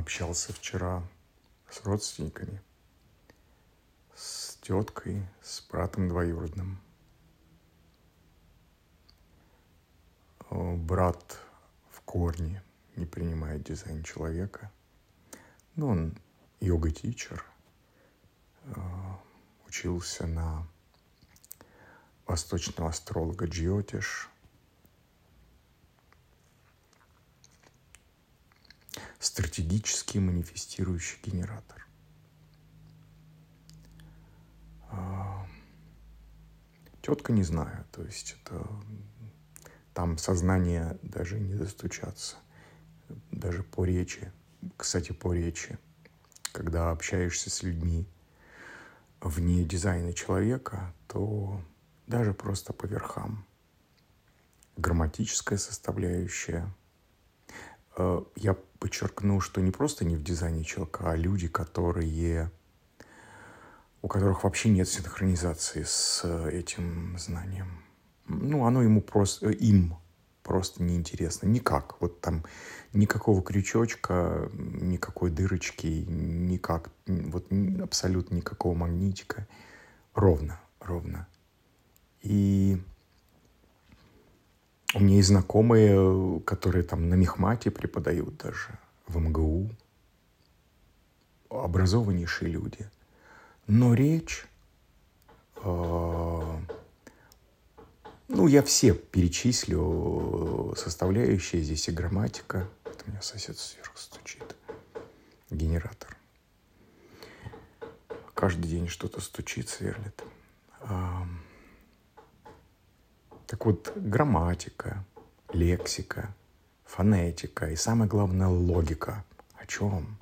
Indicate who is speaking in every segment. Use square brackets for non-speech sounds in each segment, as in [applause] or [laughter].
Speaker 1: общался вчера с родственниками, с теткой, с братом двоюродным. Брат в корне не принимает дизайн человека. Но он йога-тичер, учился на восточного астролога Джиотиш – стратегический манифестирующий генератор. А, тетка не знаю, то есть это там сознание даже не достучаться, даже по речи. Кстати, по речи, когда общаешься с людьми вне дизайна человека, то даже просто по верхам. Грамматическая составляющая. А, я подчеркну, что не просто не в дизайне человека, а люди, которые у которых вообще нет синхронизации с этим знанием. Ну, оно ему просто, им просто неинтересно. Никак. Вот там никакого крючочка, никакой дырочки, никак, вот абсолютно никакого магнитика. Ровно, ровно. И у меня есть знакомые, которые там на Мехмате преподают даже, в МГУ. Образованнейшие люди. Но речь... Э, ну, я все перечислю составляющие. Здесь и грамматика. Это у меня сосед сверху стучит. Генератор. Каждый день что-то стучит, сверлит. Так вот, грамматика, лексика, фонетика и самое главное логика. О чем?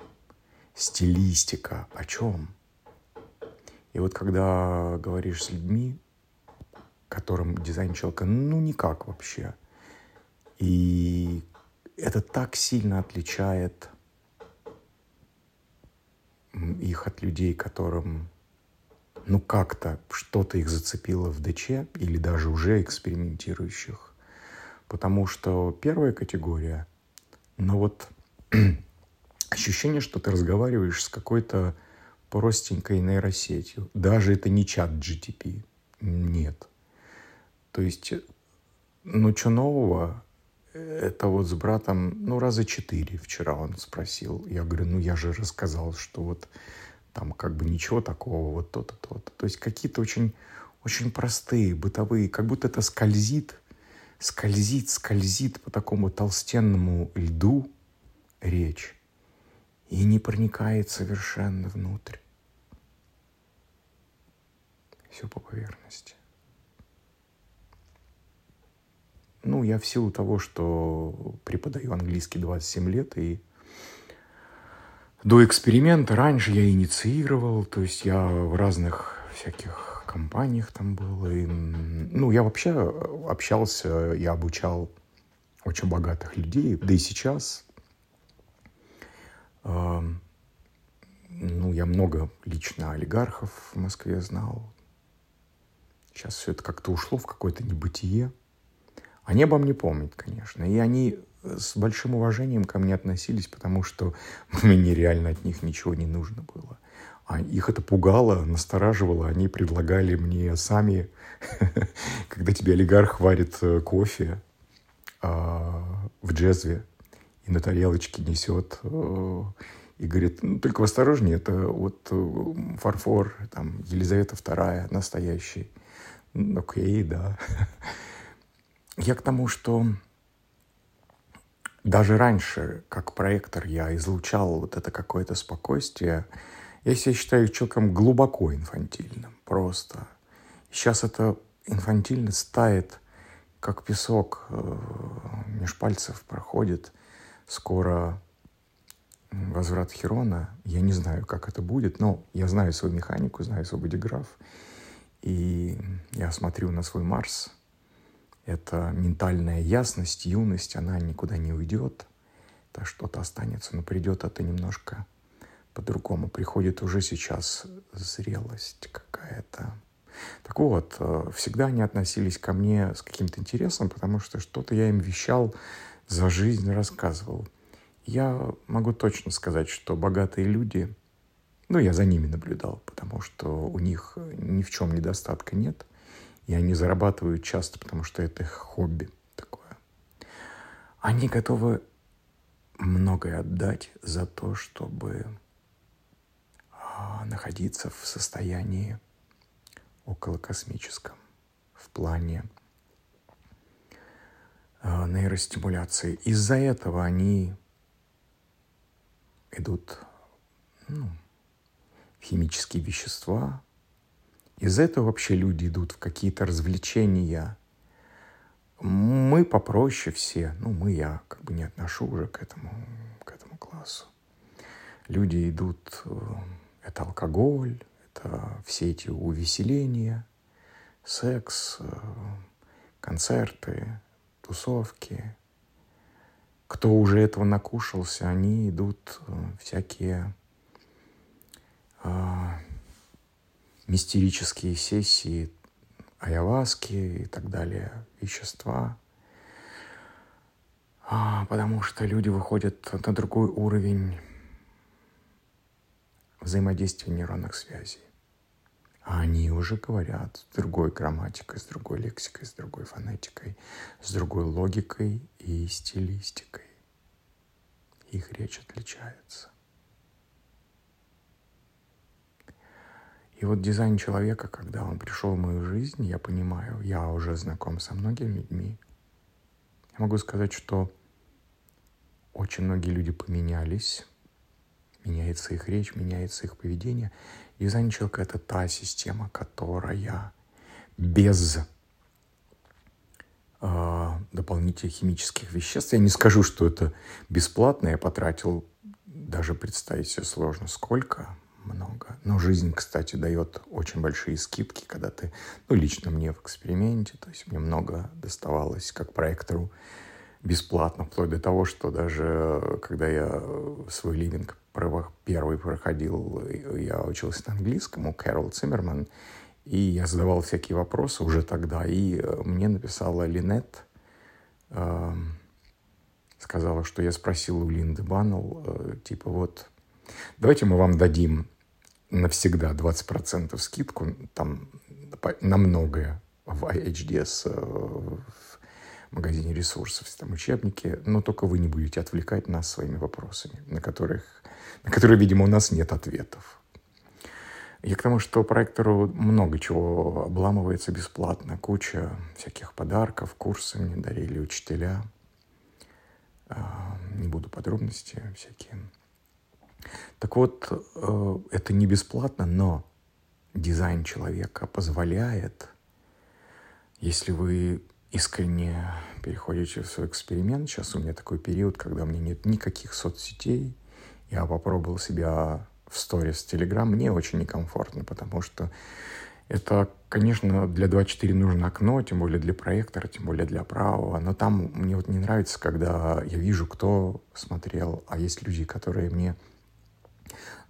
Speaker 1: Стилистика. О чем? И вот когда говоришь с людьми, которым дизайн человека ну никак вообще, и это так сильно отличает их от людей, которым ну как-то что-то их зацепило в ДЧ или даже уже экспериментирующих. Потому что первая категория, ну вот [clears throat] ощущение, что ты разговариваешь с какой-то простенькой нейросетью. Даже это не чат GTP. Нет. То есть, ну что нового? Это вот с братом, ну раза четыре вчера он спросил. Я говорю, ну я же рассказал, что вот там как бы ничего такого, вот то-то, то-то. То есть какие-то очень, очень простые, бытовые, как будто это скользит, скользит, скользит по такому толстенному льду речь и не проникает совершенно внутрь. Все по поверхности. Ну, я в силу того, что преподаю английский 27 лет и до эксперимента раньше я инициировал, то есть я в разных всяких компаниях там был. И, ну, я вообще общался, я обучал очень богатых людей, да и сейчас. Э, ну, я много лично олигархов в Москве знал. Сейчас все это как-то ушло в какое-то небытие. Они обо мне помнят, конечно. И они с большим уважением ко мне относились, потому что [laughs] мне реально от них ничего не нужно было. А их это пугало, настораживало. Они предлагали мне сами, [laughs] когда тебе олигарх варит э, кофе а, в джезве и на тарелочке несет э, и говорит, ну, только осторожнее, это вот э, фарфор, там, Елизавета II настоящий. Окей, да. [laughs] Я к тому, что даже раньше, как проектор, я излучал вот это какое-то спокойствие. Я себя считаю человеком глубоко инфантильным, просто. Сейчас это инфантильность тает, как песок э, меж пальцев проходит. Скоро возврат Херона. Я не знаю, как это будет, но я знаю свою механику, знаю свой бодиграф. И я смотрю на свой Марс — эта ментальная ясность, юность, она никуда не уйдет. Это что-то останется, но придет это немножко по-другому. Приходит уже сейчас зрелость какая-то. Так вот, э, всегда они относились ко мне с каким-то интересом, потому что что-то я им вещал, за жизнь рассказывал. я могу точно сказать, что богатые люди, ну, я за ними наблюдал, потому что у них ни в чем недостатка нет, и они зарабатывают часто, потому что это их хобби такое. Они готовы многое отдать за то, чтобы а, находиться в состоянии околокосмическом в плане а, нейростимуляции. Из-за этого они идут ну, химические вещества. Из-за этого вообще люди идут в какие-то развлечения. Мы попроще все, ну мы, я как бы не отношу уже к этому, к этому классу. Люди идут, э, это алкоголь, это все эти увеселения, секс, э, концерты, тусовки. Кто уже этого накушался, они идут э, всякие мистерические сессии, айаваски и так далее, вещества. А, потому что люди выходят на другой уровень взаимодействия нейронных связей. А они уже говорят с другой грамматикой, с другой лексикой, с другой фонетикой, с другой логикой и стилистикой. Их речь отличается. И вот дизайн человека, когда он пришел в мою жизнь, я понимаю, я уже знаком со многими людьми. Я могу сказать, что очень многие люди поменялись, меняется их речь, меняется их поведение. Дизайн человека — это та система, которая без э, дополнительных химических веществ, я не скажу, что это бесплатно, я потратил, даже представить себе сложно, сколько, много. Но жизнь, кстати, дает очень большие скидки, когда ты, ну, лично мне в эксперименте, то есть мне много доставалось как проектору бесплатно, вплоть до того, что даже когда я свой ливинг первый проходил, я учился на английском у Кэрол Циммерман, и я задавал всякие вопросы уже тогда, и э, мне написала Линет, э, сказала, что я спросил у Линды Баннелл, э, типа вот, давайте мы вам дадим навсегда 20% скидку там на многое в IHDS, э, в магазине ресурсов, там учебники, но только вы не будете отвлекать нас своими вопросами, на, которых, на которые, видимо, у нас нет ответов. Я к тому, что проектору много чего обламывается бесплатно. Куча всяких подарков, курсы мне дарили учителя. А, не буду подробности всякие. Так вот, э, это не бесплатно, но дизайн человека позволяет, если вы искренне переходите в свой эксперимент, сейчас у меня такой период, когда у меня нет никаких соцсетей, я попробовал себя в сторис Telegram, мне очень некомфортно, потому что это, конечно, для 2.4 нужно окно, тем более для проектора, тем более для правого, но там мне вот не нравится, когда я вижу, кто смотрел, а есть люди, которые мне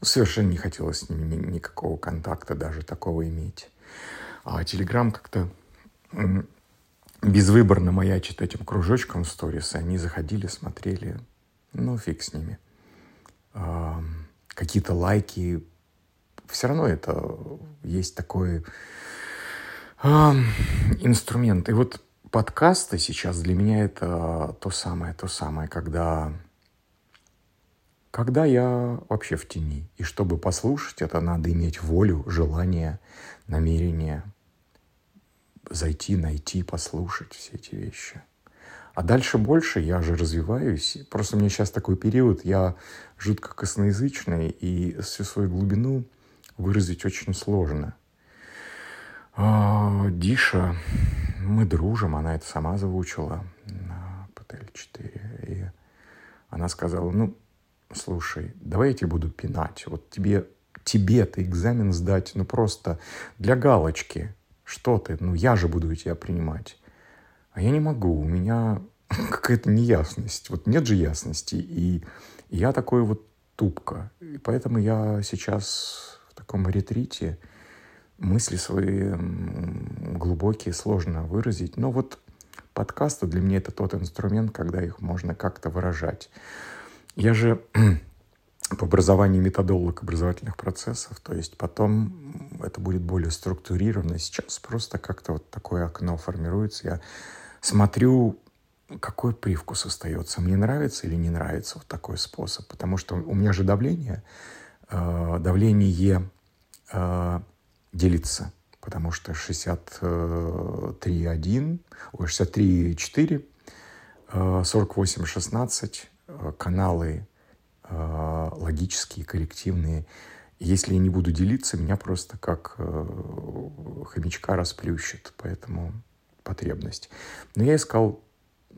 Speaker 1: совершенно не хотелось с ними никакого контакта даже такого иметь. А Телеграм как-то безвыборно маячит этим кружочком в сторис. Они заходили, смотрели, ну фиг с ними. Какие-то лайки. Все равно это есть такой инструмент. И вот подкасты сейчас для меня это то самое, то самое, когда когда я вообще в тени. И чтобы послушать это, надо иметь волю, желание, намерение зайти, найти, послушать все эти вещи. А дальше больше, я же развиваюсь. Просто у меня сейчас такой период, я жутко косноязычный, и всю свою глубину выразить очень сложно. А, Диша, мы дружим, она это сама заучила на ПТЛ-4. И она сказала, ну, слушай, давай я тебе буду пинать. Вот тебе, тебе-то экзамен сдать, ну просто для галочки. Что ты? Ну я же буду тебя принимать. А я не могу, у меня [laughs] какая-то неясность. Вот нет же ясности. И я такой вот тупка. И поэтому я сейчас в таком ретрите мысли свои глубокие, сложно выразить. Но вот подкасты для меня это тот инструмент, когда их можно как-то выражать. Я же [clears throat] по образованию методолог образовательных процессов, то есть потом это будет более структурировано. Сейчас просто как-то вот такое окно формируется. Я смотрю, какой привкус остается. Мне нравится или не нравится вот такой способ. Потому что у меня же давление, э, давление э, делится. Потому что 63,1, ой, 63,4, 48,16 каналы э, логические, коллективные. Если я не буду делиться, меня просто как э, хомячка расплющит. Поэтому потребность. Но я искал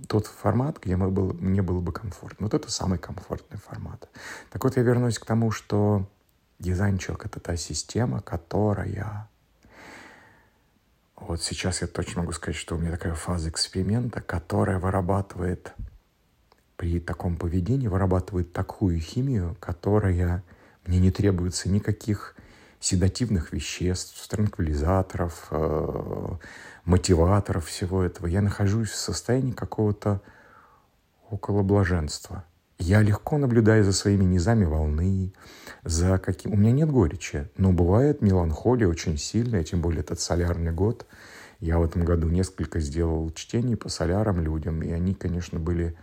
Speaker 1: тот формат, где мы был, мне было бы комфортно. Вот это самый комфортный формат. Так вот, я вернусь к тому, что дизайн-чок — это та система, которая... Вот сейчас я точно могу сказать, что у меня такая фаза эксперимента, которая вырабатывает при таком поведении, вырабатывает такую химию, которая мне не требуется никаких седативных веществ, транквилизаторов, э, мотиваторов всего этого. Я нахожусь в состоянии какого-то около блаженства. Я легко наблюдаю за своими низами волны, за каким... У меня нет горечи, но бывает меланхолия очень сильная, тем более этот солярный год. Я в этом году несколько сделал чтений по солярам людям, и они, конечно, были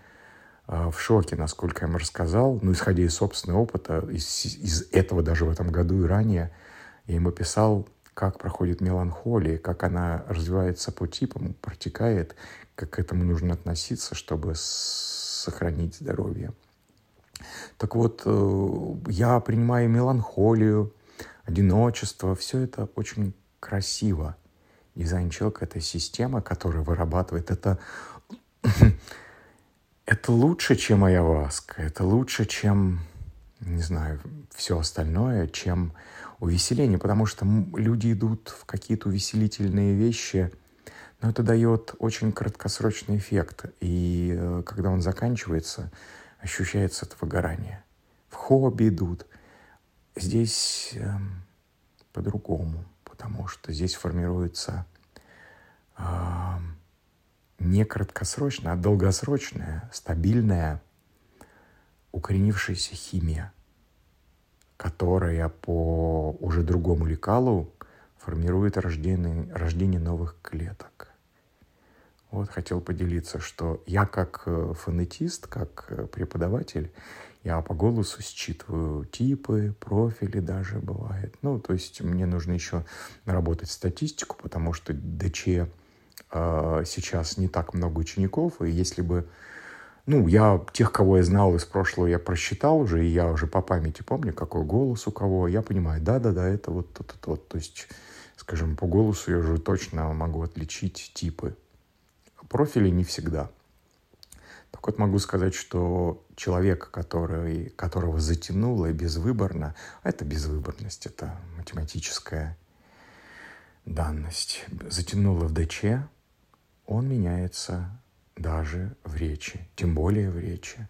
Speaker 1: в шоке, насколько я им рассказал. Ну, исходя из собственного опыта, из, из этого даже в этом году и ранее, я им описал, как проходит меланхолия, как она развивается по типам, протекает, как к этому нужно относиться, чтобы сохранить здоровье. Так вот, э, я принимаю меланхолию, одиночество, все это очень красиво. Дизайн человека — это система, которая вырабатывает это это лучше, чем айаваска, это лучше, чем, не знаю, все остальное, чем увеселение, потому что люди идут в какие-то увеселительные вещи, но это дает очень краткосрочный эффект, и э, когда он заканчивается, ощущается это выгорание. В хобби идут. Здесь э, по-другому, потому что здесь формируется э, не краткосрочная, а долгосрочная, стабильная, укоренившаяся химия, которая по уже другому лекалу формирует рождение, рождение новых клеток. Вот хотел поделиться, что я как э, фонетист, как э, преподаватель, я по голосу считываю типы, профили даже бывает. Ну, то есть мне нужно еще наработать статистику, потому что ДЧ сейчас не так много учеников, и если бы ну, я тех, кого я знал из прошлого, я просчитал уже, и я уже по памяти помню, какой голос у кого. Я понимаю, да-да-да, это вот тот, тот, вот. То есть, скажем, по голосу я уже точно могу отличить типы. Профили не всегда. Так вот могу сказать, что человек, который, которого затянуло безвыборно, а это безвыборность, это математическая данность, затянуло в ДЧ, он меняется даже в речи, тем более в речи.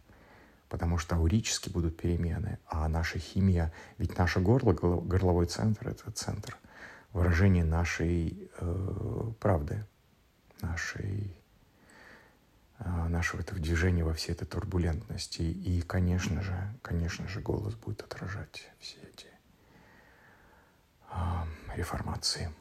Speaker 1: Потому что аурически будут перемены, а наша химия, ведь наше горло, горловой центр — это центр выражения нашей э, правды, нашей, э, нашего этого движения во всей этой турбулентности. И, конечно же, конечно же, голос будет отражать все эти э, реформации.